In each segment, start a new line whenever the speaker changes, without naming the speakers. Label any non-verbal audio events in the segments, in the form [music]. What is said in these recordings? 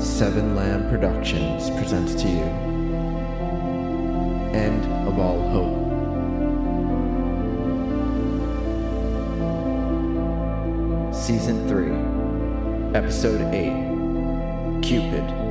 Seven Lamb Productions presents to you End of All Hope. Season 3, Episode 8 Cupid.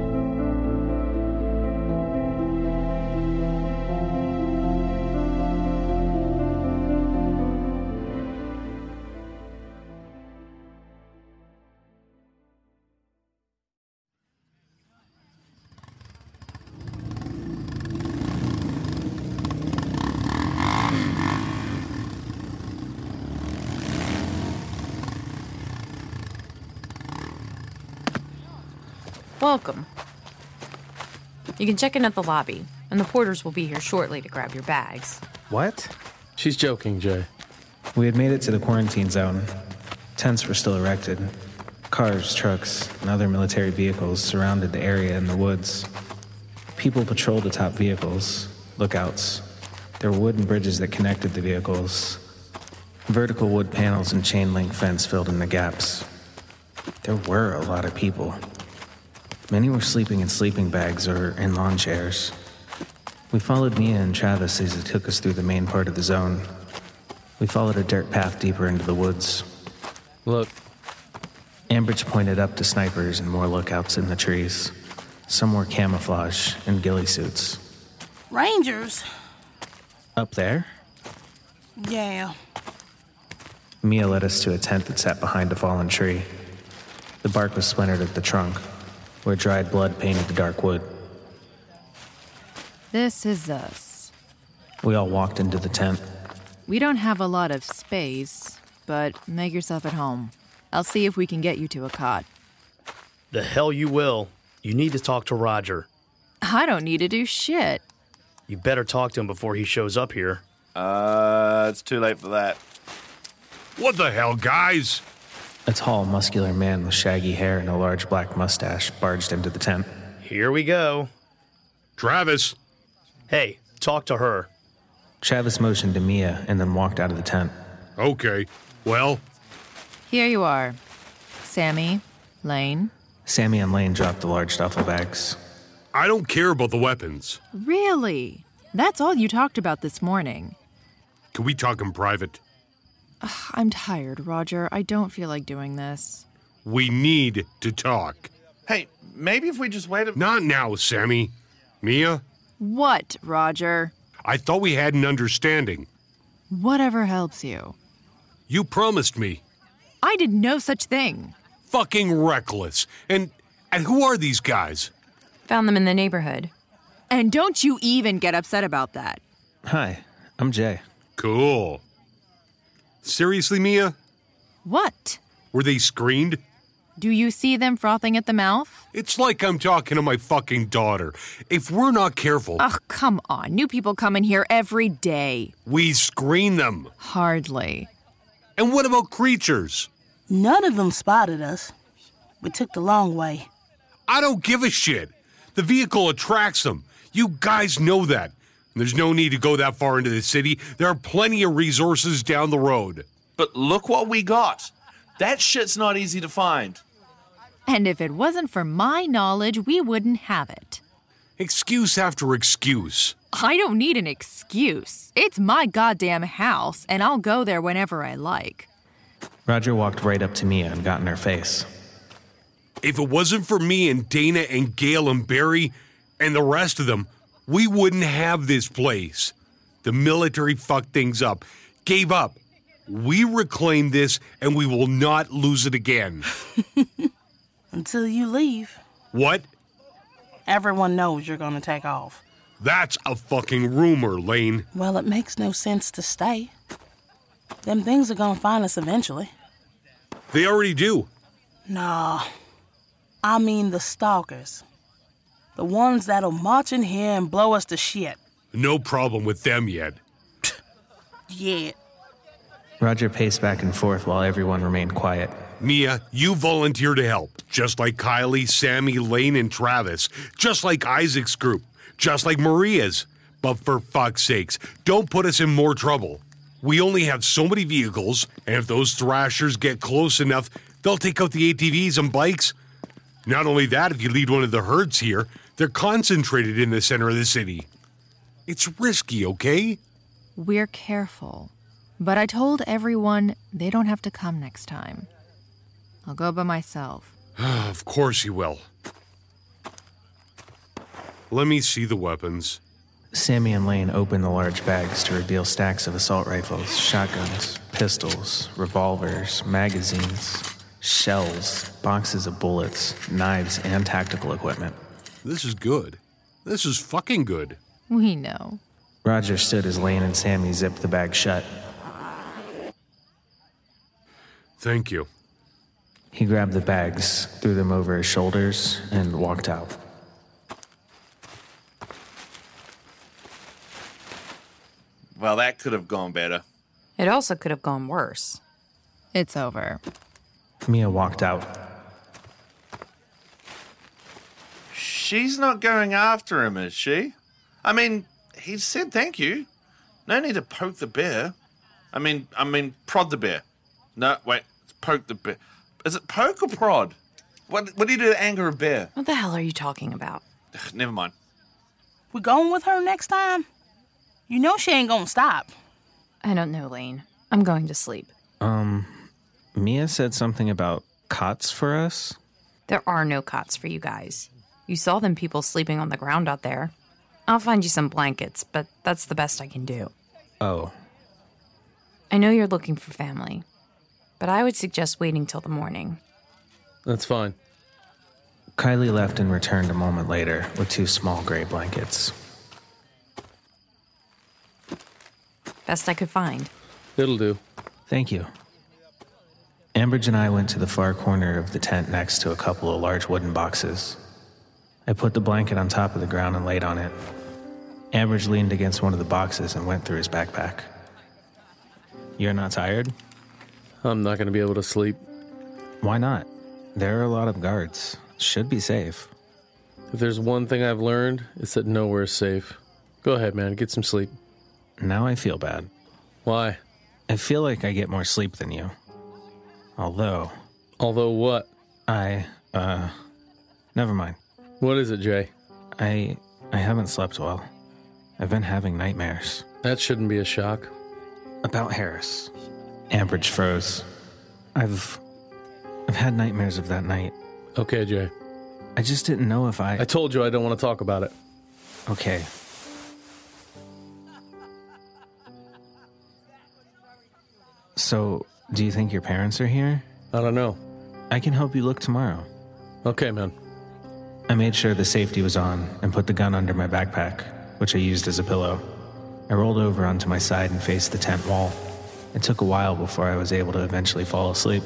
You can check in at the lobby, and the porters will be here shortly to grab your bags.
What? She's joking, Jay.
We had made it to the quarantine zone. Tents were still erected. Cars, trucks, and other military vehicles surrounded the area in the woods. People patrolled atop vehicles, lookouts. There were wooden bridges that connected the vehicles. Vertical wood panels and chain link fence filled in the gaps. There were a lot of people. Many were sleeping in sleeping bags or in lawn chairs. We followed Mia and Travis as they took us through the main part of the zone. We followed a dirt path deeper into the woods.
Look,
Ambridge pointed up to snipers and more lookouts in the trees. Some wore camouflage and ghillie suits.
Rangers?
Up there,
Yeah.
Mia led us to a tent that sat behind a fallen tree. The bark was splintered at the trunk, where dried blood painted the dark wood.
This is us.
We all walked into the tent.
We don't have a lot of space, but make yourself at home. I'll see if we can get you to a cot.
The hell you will. You need to talk to Roger.
I don't need to do shit.
You better talk to him before he shows up here.
Uh, it's too late for that.
What the hell, guys?
A tall, muscular man with shaggy hair and a large black mustache barged into the tent.
Here we go.
Travis,
Hey, talk to her.
Travis motioned to Mia and then walked out of the tent.
okay. Well,
Here you are. Sammy, Lane.
Sammy and Lane dropped the large duffel bags.
I don't care about the weapons.
Really? That's all you talked about this morning.
Can we talk in private?
I'm tired, Roger. I don't feel like doing this.
We need to talk.
Hey, maybe if we just wait a
Not now, Sammy. Mia,
What, Roger?
I thought we had an understanding.
Whatever helps you.
You promised me.
I did no such thing.
Fucking reckless. And and who are these guys?
Found them in the neighborhood.
And don't you even get upset about that.
Hi, I'm Jay.
Cool. Seriously, Mia?
What?
Were they screened?
Do you see them frothing at the mouth?
It's like I'm talking to my fucking daughter. If we're not careful,
Ugh, come on. New people come in here every day.
we screen them.
Hardly.
And what about creatures?
None of them spotted us. We took the long way.
I don't give a shit. The vehicle attracts them. You guys know that. There's no need to go that far into the city. There are plenty of resources down the road.
But look what we got. That shit's not easy to find.
And if it wasn't for my knowledge, we wouldn't have it.
Excuse after excuse.
I don't need an excuse. It's my goddamn house, and I'll go there whenever I like.
Roger walked right up to Mia and got in her face.
If it wasn't for me and Dana and Gail and Barry and the rest of them, we wouldn't have this place. The military fucked things up, gave up. We reclaimed this and we will not lose it again. [laughs]
Until you leave,
What?
everyone knows you're gonna take off.
That's a fucking rumor, Lane.
Well, it makes no sense to stay. Them things are gonna find us eventually.
They already do.
Nah. I mean the stalkers. The ones that'll march in here and blow us to shit.
No problem with them yet.
Yeah.
Roger paced back and forth while everyone remained quiet.
Mia, you volunteer to help, just like Kylie, Sammy, Lane, and Travis, just like Isaac's group, just like Maria's. But for fuck's sakes, don't put us in more trouble. We only have so many vehicles, and if those thrashers get close enough, they'll take out the ATVs and bikes. Not only that, if you lead one of the herds here, they're concentrated in the center of the city. It's risky, okay?
We're careful. But I told everyone they don't have to come next time. I'll go by myself. [sighs]
of course you will. Let me see the weapons.
Sammy and Lane opened the large bags to reveal stacks of assault rifles, shotguns, pistols, revolvers, magazines, shells, boxes of bullets, knives, and tactical equipment.
This is good. This is fucking good.
We know.
Roger stood as Lane and Sammy zipped the bag shut.
Thank you.
He grabbed the bags, threw them over his shoulders, and walked out.
Well, that could have gone better.
It also could have gone worse.
It's over.
Mia walked out.
She's not going after him, is she? I mean, he said thank you. No need to poke the bear. I mean, I mean, prod the bear. No, wait, it's poke the bear. Is it poke or prod? What, what do you do to anger a bear?
What the hell are you talking about?
Ugh, never mind.
We going with her next time? You know she ain't gonna stop.
I don't know, Lane. I'm going to sleep.
Um, Mia said something about cots for us?
There are no cots for you guys. You saw them people sleeping on the ground out there. I'll find you some blankets, but that's the best I can do.
Oh.
I know you're looking for family, but I would suggest waiting till the morning.
That's fine.
Kylie left and returned a moment later with two small gray blankets.
Best I could find.
It'll do.
Thank you. Ambridge and I went to the far corner of the tent next to a couple of large wooden boxes. I put the blanket on top of the ground and laid on it. Ambridge leaned against one of the boxes and went through his backpack. You're not tired?
I'm not going to be able to sleep.
Why not? There are a lot of guards. Should be safe.
If there's one thing I've learned, it's that nowhere is safe. Go ahead, man. Get some sleep.
Now I feel bad.
Why?
I feel like I get more sleep than you. Although.
Although what?
I, uh. Never mind.
What is it, Jay?
I. I haven't slept well. I've been having nightmares.
That shouldn't be a shock.
About Harris. Ambridge froze. I've. I've had nightmares of that night.
Okay, Jay.
I just didn't know if I.
I told you I don't want to talk about it.
Okay. So, do you think your parents are here?
I don't know.
I can help you look tomorrow.
Okay, man.
I made sure the safety was on and put the gun under my backpack, which I used as a pillow. I rolled over onto my side and faced the tent wall. It took a while before I was able to eventually fall asleep.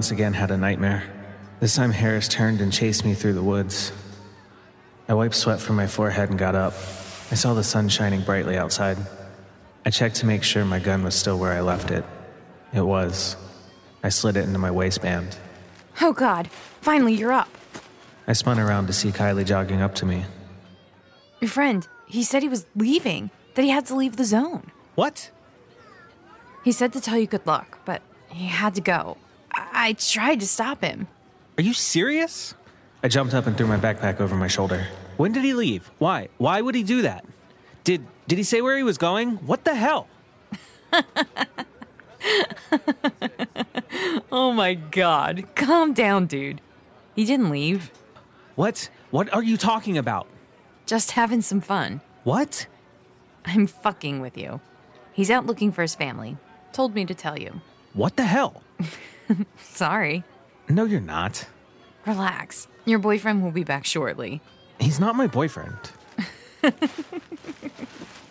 Once again had a nightmare. This time Harris turned and chased me through the woods. I wiped sweat from my forehead and got up. I saw the sun shining brightly outside. I checked to make sure my gun was still where I left it. It was. I slid it into my waistband.
Oh god, finally you're up.
I spun around to see Kylie jogging up to me.
Your friend, he said he was leaving, that he had to leave the zone.
What?
He said to tell you good luck, but he had to go. I, I tried to stop him.
Are you serious? I jumped up and threw my backpack over my shoulder. When did he leave? Why? Why would he do that? Did did he say where he was going? What the hell? [laughs]
oh my god. Calm down, dude. He didn't leave.
What? What are you talking about?
Just having some fun.
What?
I'm fucking with you. He's out looking for his family. Told me to tell you.
What the hell? [laughs]
Sorry.
No, you're not.
Relax. Your boyfriend will be back shortly.
He's not my boyfriend. [laughs]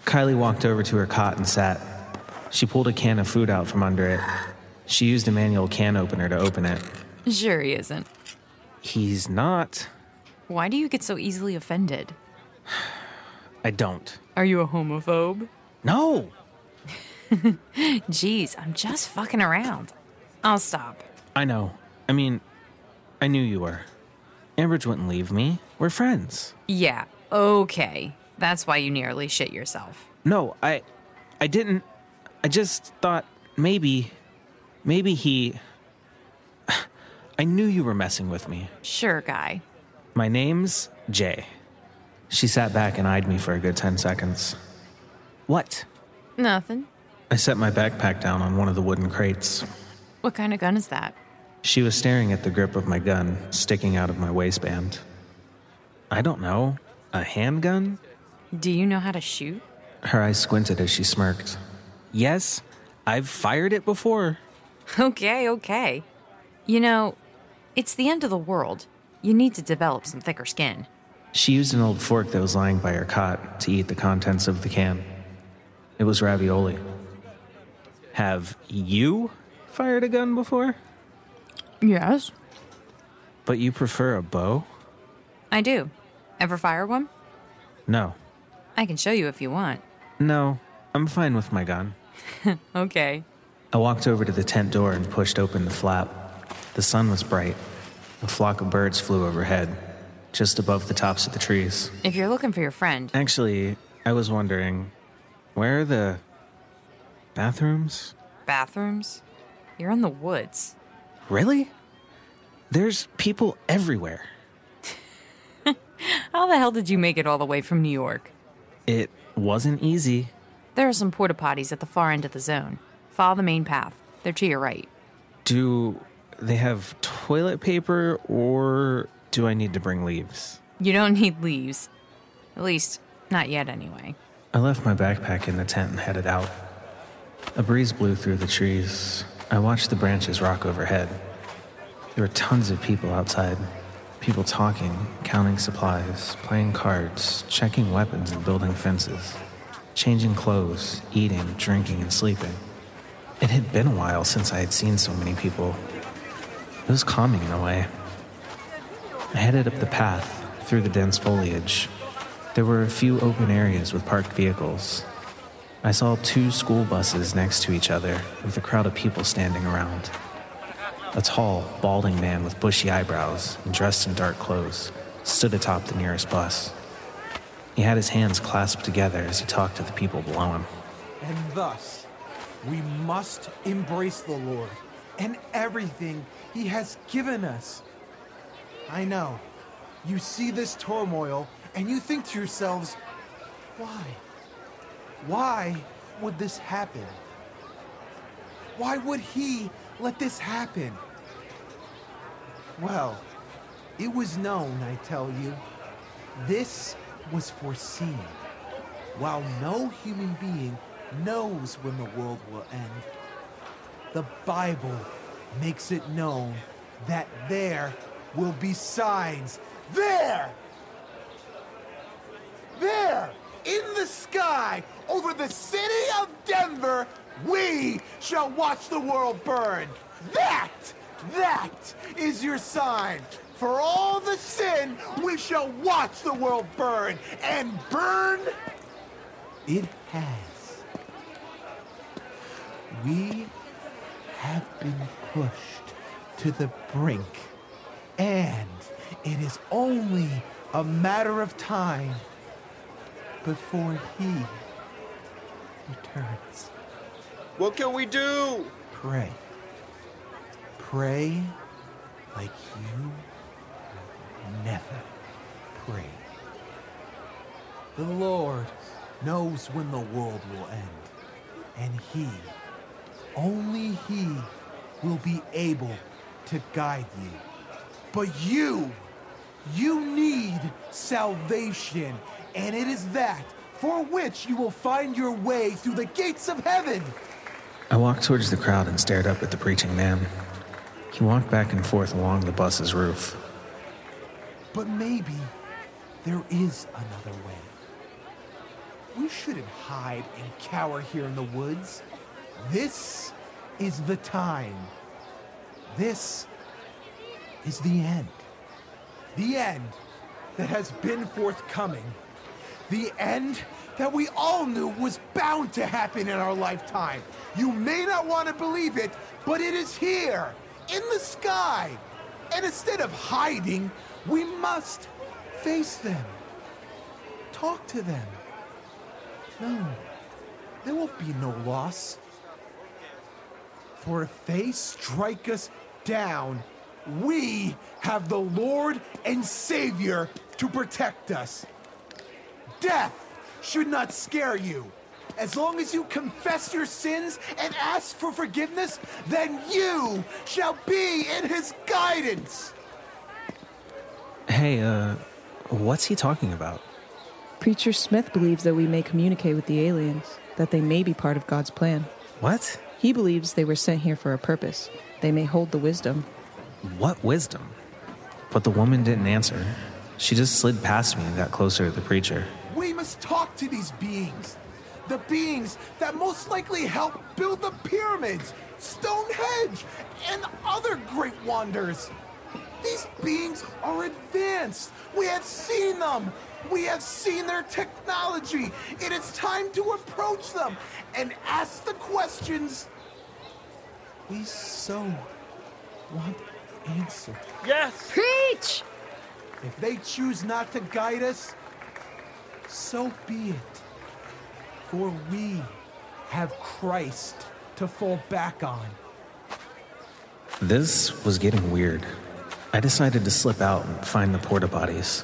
Kylie walked over to her cot and sat. She pulled a can of food out from under it. She used a manual can opener to open it.
Sure, he isn't.
He's not.
Why do you get so easily offended? [sighs]
I don't.
Are you a homophobe?
No! [laughs]
Jeez, I'm just fucking around. I'll stop.
I know. I mean, I knew you were. Ambridge wouldn't leave me. We're friends.
Yeah, okay. That's why you nearly shit yourself.
No, I I didn't I just thought maybe maybe he [sighs] I knew you were messing with me.
Sure, guy.
My name's Jay. She sat back and eyed me for a good 10 seconds. What?
Nothing.
I set my backpack down on one of the wooden crates.
What kind of gun is that?
She was staring at the grip of my gun sticking out of my waistband. I don't know. A handgun?
Do you know how to shoot?
Her eyes squinted as she smirked. Yes, I've fired it before.
Okay, okay. You know, it's the end of the world. You need to develop some thicker skin.
She used an old fork that was lying by her cot to eat the contents of the can. It was ravioli. Have you fired a gun before?
Yes.
But you prefer a bow?
I do. Ever fire one?
No.
I can show you if you want.
No, I'm fine with my gun. [laughs]
okay.
I walked over to the tent door and pushed open the flap. The sun was bright. A flock of birds flew overhead, just above the tops of the trees.
If you're looking for your friend,
Actually, I was wondering where are the bathrooms?
bathrooms, you're in the woods.
Really? There's people everywhere. [laughs]
How the hell did you make it all the way from New York?
It wasn't easy.
There are some porta potties at the far end of the zone. Follow the main path. They're to your right.
Do they have toilet paper or do I need to bring leaves?
You don't need leaves. At least, not yet, anyway.
I left my backpack in the tent and headed out. A breeze blew through the trees. I watched the branches rock overhead. There were tons of people outside. People talking, counting supplies, playing cards, checking weapons and building fences, changing clothes, eating, drinking, and sleeping. It had been a while since I had seen so many people. It was calming in a way. I headed up the path through the dense foliage. There were a few open areas with parked vehicles. I saw two school buses next to each other with a crowd of people standing around. A tall, balding man with bushy eyebrows and dressed in dark clothes stood atop the nearest bus. He had his hands clasped together as he talked to the people below him.
And thus, we must embrace the Lord and everything He has given us. I know. You see this turmoil and you think to yourselves, why? Why would this happen? Why would He let this happen? Well, it was known, I tell you. This was foreseen. While no human being knows when the world will end, the Bible makes it known that there will be signs. There! There! In the sky, over the city of Denver, we shall watch the world burn. That That is your sign. For all the sin, we shall watch the world burn. And burn it has. We have been pushed to the brink. And it is only a matter of time before he returns.
What can we do?
Pray. Pray like you never prayed. The Lord knows when the world will end, and He, only He, will be able to guide you. But you, you need salvation, and it is that for which you will find your way through the gates of heaven.
I walked towards the crowd and stared up at the preaching man. He walked back and forth along the bus's roof.
But maybe there is another way. We shouldn't hide and cower here in the woods. This is the time. This is the end. The end that has been forthcoming. The end that we all knew was bound to happen in our lifetime. You may not want to believe it, but it is here, in the sky. And instead of hiding, we must face them. Talk to them. No, there will be no loss. For if they strike us down, we have the Lord and Savior to protect us. Death should not scare you. As long as you confess your sins and ask for forgiveness, then you shall be in his guidance.
Hey, uh, what's he talking about?
Preacher Smith believes that we may communicate with the aliens, that they may be part of God's plan.
What?
He believes they were sent here for a purpose. They may hold the wisdom.
What wisdom? But the woman didn't answer. She just slid past me and got closer to the preacher.
We must talk to these beings. The beings that most likely helped build the pyramids, Stonehenge, and other great wonders. These beings are advanced. We have seen them. We have seen their technology. It is time to approach them and ask the questions we so want answered.
Yes!
Preach!
If they choose not to guide us, so be it. For we have Christ to fall back on.
This was getting weird. I decided to slip out and find the porta potties.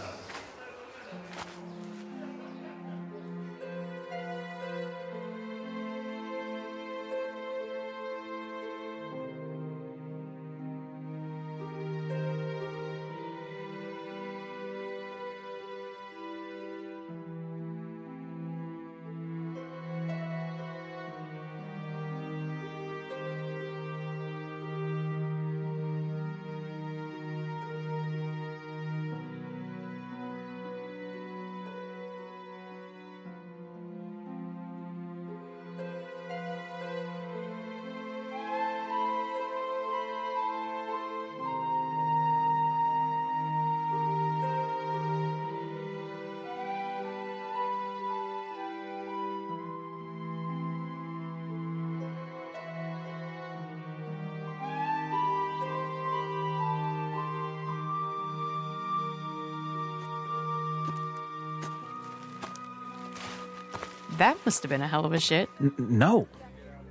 That must have been a hell of a shit.
N- no.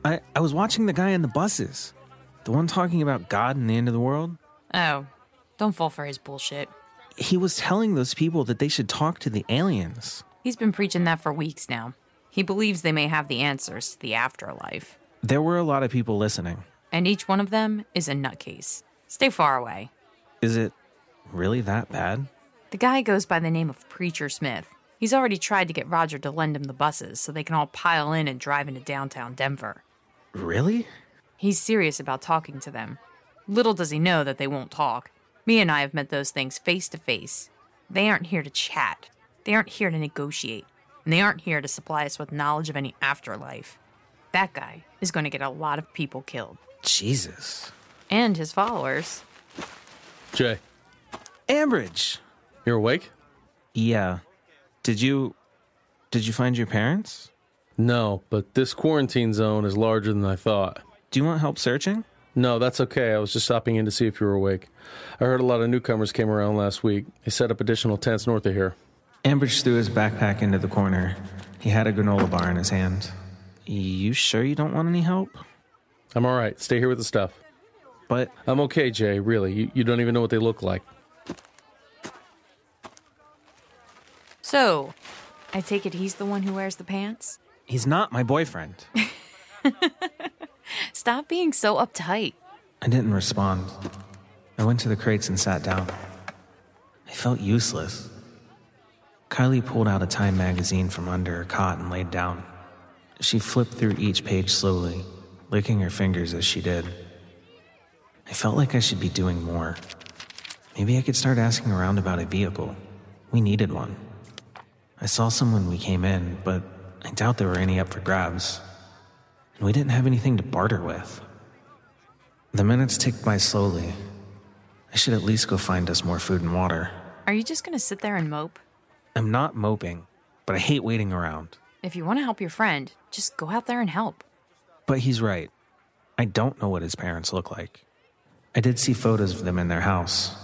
I, I was watching the guy in the buses. The one talking about God and the end of the world.
Oh, don't fall for his bullshit.
He was telling those people that they should talk to the aliens.
He's been preaching that for weeks now. He believes they may have the answers to the afterlife.
There were a lot of people listening.
And each one of them is a nutcase. Stay far away.
Is it really that bad?
The guy goes by the name of Preacher Smith. He's already tried to get Roger to lend him the buses so they can all pile in and drive into downtown Denver.
Really?
He's serious about talking to them. Little does he know that they won't talk. Me and I have met those things face to face. They aren't here to chat. They aren't here to negotiate. And they aren't here to supply us with knowledge of any afterlife. That guy is going to get a lot of people killed.
Jesus.
And his followers.
Jay,
Ambridge.
you're awake?
Yeah. Did you. Did you find your parents?
No, but this quarantine zone is larger than I thought.
Do you want help searching?
No, that's okay. I was just stopping in to see if you were awake. I heard a lot of newcomers came around last week. They set up additional tents north of here.
Ambridge threw his backpack into the corner. He had a granola bar in his hand. You sure you don't want any help?
I'm all right. Stay here with the stuff.
But
I'm okay, Jay, really. You, you don't even know what they look like.
So, I take it he's the one who wears the pants?
he's not my boyfriend. [laughs]
Stop being so uptight.
I didn't respond. I went to the crates and sat down. I felt useless. Kylie pulled out a Time magazine from under her cot and laid down. She flipped through each page slowly, licking her fingers as she did. I felt like I should be doing more. Maybe I could start asking around about a vehicle. We needed one. I saw some when we came in, but I doubt there were any up for grabs. And we didn't have anything to barter with. The minutes ticked by slowly. I should at least go find us more food and water.
Are you just gonna sit there and mope?
I'm not moping, but I hate waiting around.
If you want to help your friend, just go out there and help.
But he's right. I don't know what his parents look like. I did see photos of them in their house,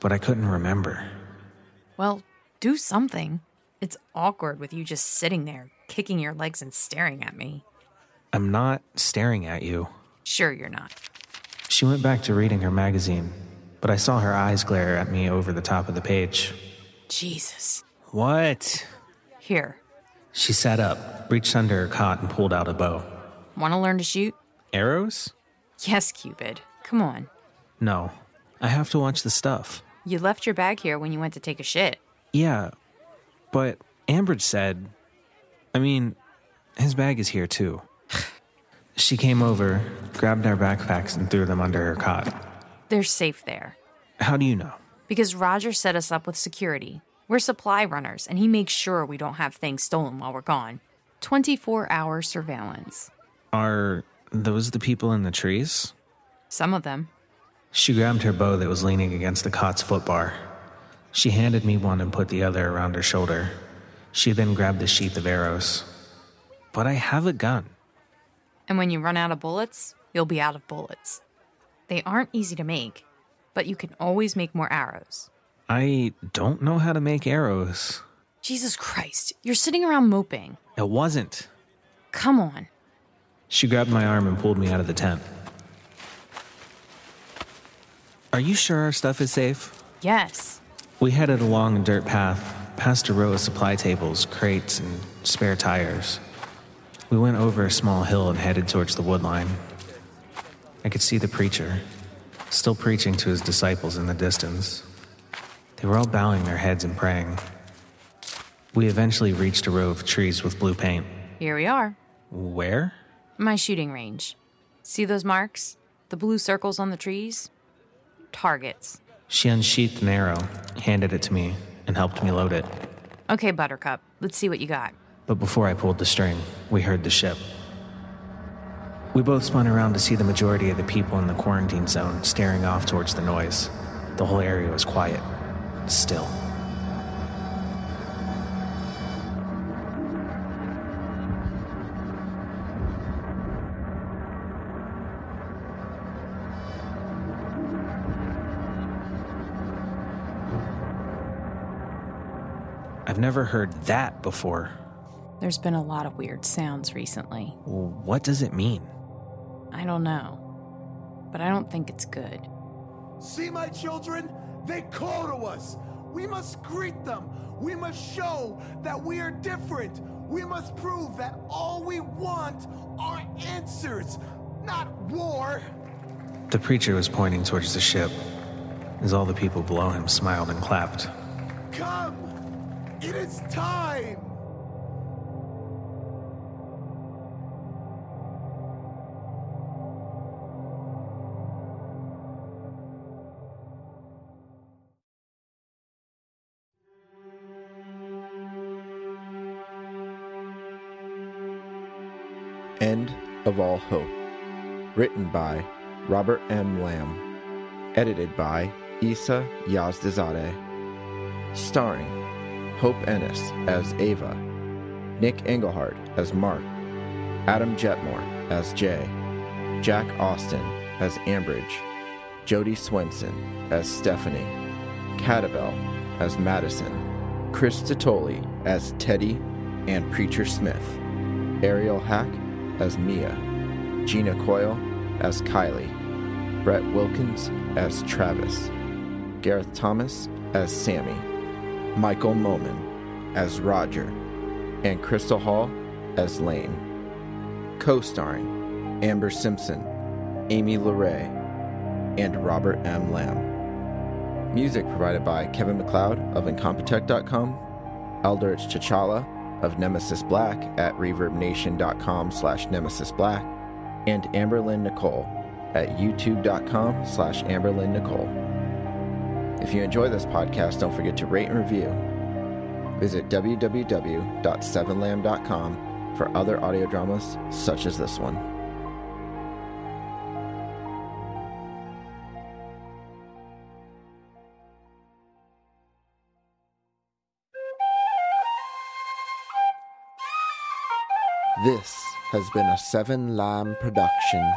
but I couldn't remember.
Well, do something. It's awkward with you just sitting there, kicking your legs and staring at me.
I'm not staring at you.
Sure, you're not.
She went back to reading her magazine, but I saw her eyes glare at me over the top of the page.
Jesus.
What?
Here,
She sat up, reached under her cot, and pulled out a bow.
want to learn to shoot?
Arrows?
Yes, Cupid. Come on.
No. I have to watch the stuff.
You left your bag here when you went to take a shit.
Yeah, but Ambridge said. I mean, his bag is here too. she came over, grabbed our backpacks, and threw them under her cot.
They're safe there.
How do you know?
Because Roger set us up with security. We're supply runners, and he makes sure we don't have things stolen while we're gone. 24 hour surveillance.
Are those the people in the trees?
Some of them.
She grabbed her bow that was leaning against the cot's footbar. She handed me one and put the other around her shoulder. She then grabbed the sheath of arrows. But I have a gun.
And when you run out of bullets, you'll be out of bullets. They aren't easy to make, but you can always make more arrows.
I don't know how to make arrows.
Jesus Christ, you're sitting around moping.
It wasn't.
Come on.
She grabbed my arm and pulled me out of the tent. Are you sure our stuff is safe?
Yes.
We headed along a dirt path, past a row of supply tables, crates, and spare tires. We went over a small hill and headed towards the woodline. I could see the preacher, still preaching to his disciples in the distance. They were all bowing their heads and praying. We eventually reached a row of trees with blue paint.
Here we are.
Where?
My shooting range. See those marks? The blue circles on the trees? Targets.
She unsheathed an arrow, handed it to me, and helped me load it.
Okay, Buttercup, let's see what you got.
But before I pulled the string, we heard the ship. We both spun around to see the majority of the people in the quarantine zone staring off towards the noise. The whole area was quiet, still. I've never heard that before.
There's been a lot of weird sounds recently.
What does it mean?
I don't know. But I don't think it's good.
See, my children? They call to us. We must greet them. We must show that we are different. We must prove that all we want are answers, not war.
The preacher was pointing towards the ship, as all the people below him smiled and clapped.
Come! It is time!
End of All Hope. Written by Robert M. Lamb. Edited by Isa Yazdazadeh. Starring Hope Ennis as Ava, Nick Engelhardt as Mark, Adam Jetmore as Jay, Jack Austin as Ambridge, Jody Swenson as Stephanie, Catabel as Madison, Chris Titoli as Teddy and Preacher Smith, Ariel Hack as Mia, Gina Coyle as Kylie, Brett Wilkins as Travis, Gareth Thomas as Sammy, Michael Moman as Roger, and Crystal Hall as Lane. Co starring Amber Simpson, Amy LeRae, and Robert M. Lamb. Music provided by Kevin MacLeod of Incompetech.com, Eldritch Chachala of Nemesis Black at ReverbNation.com slash Nemesis Black, and Amberlyn Nicole at YouTube.com slash Amberlyn Nicole. If you enjoy this podcast, don't forget to rate and review. Visit www.sevenlamb.com for other audio dramas such as this one. This has been a Seven Lamb production.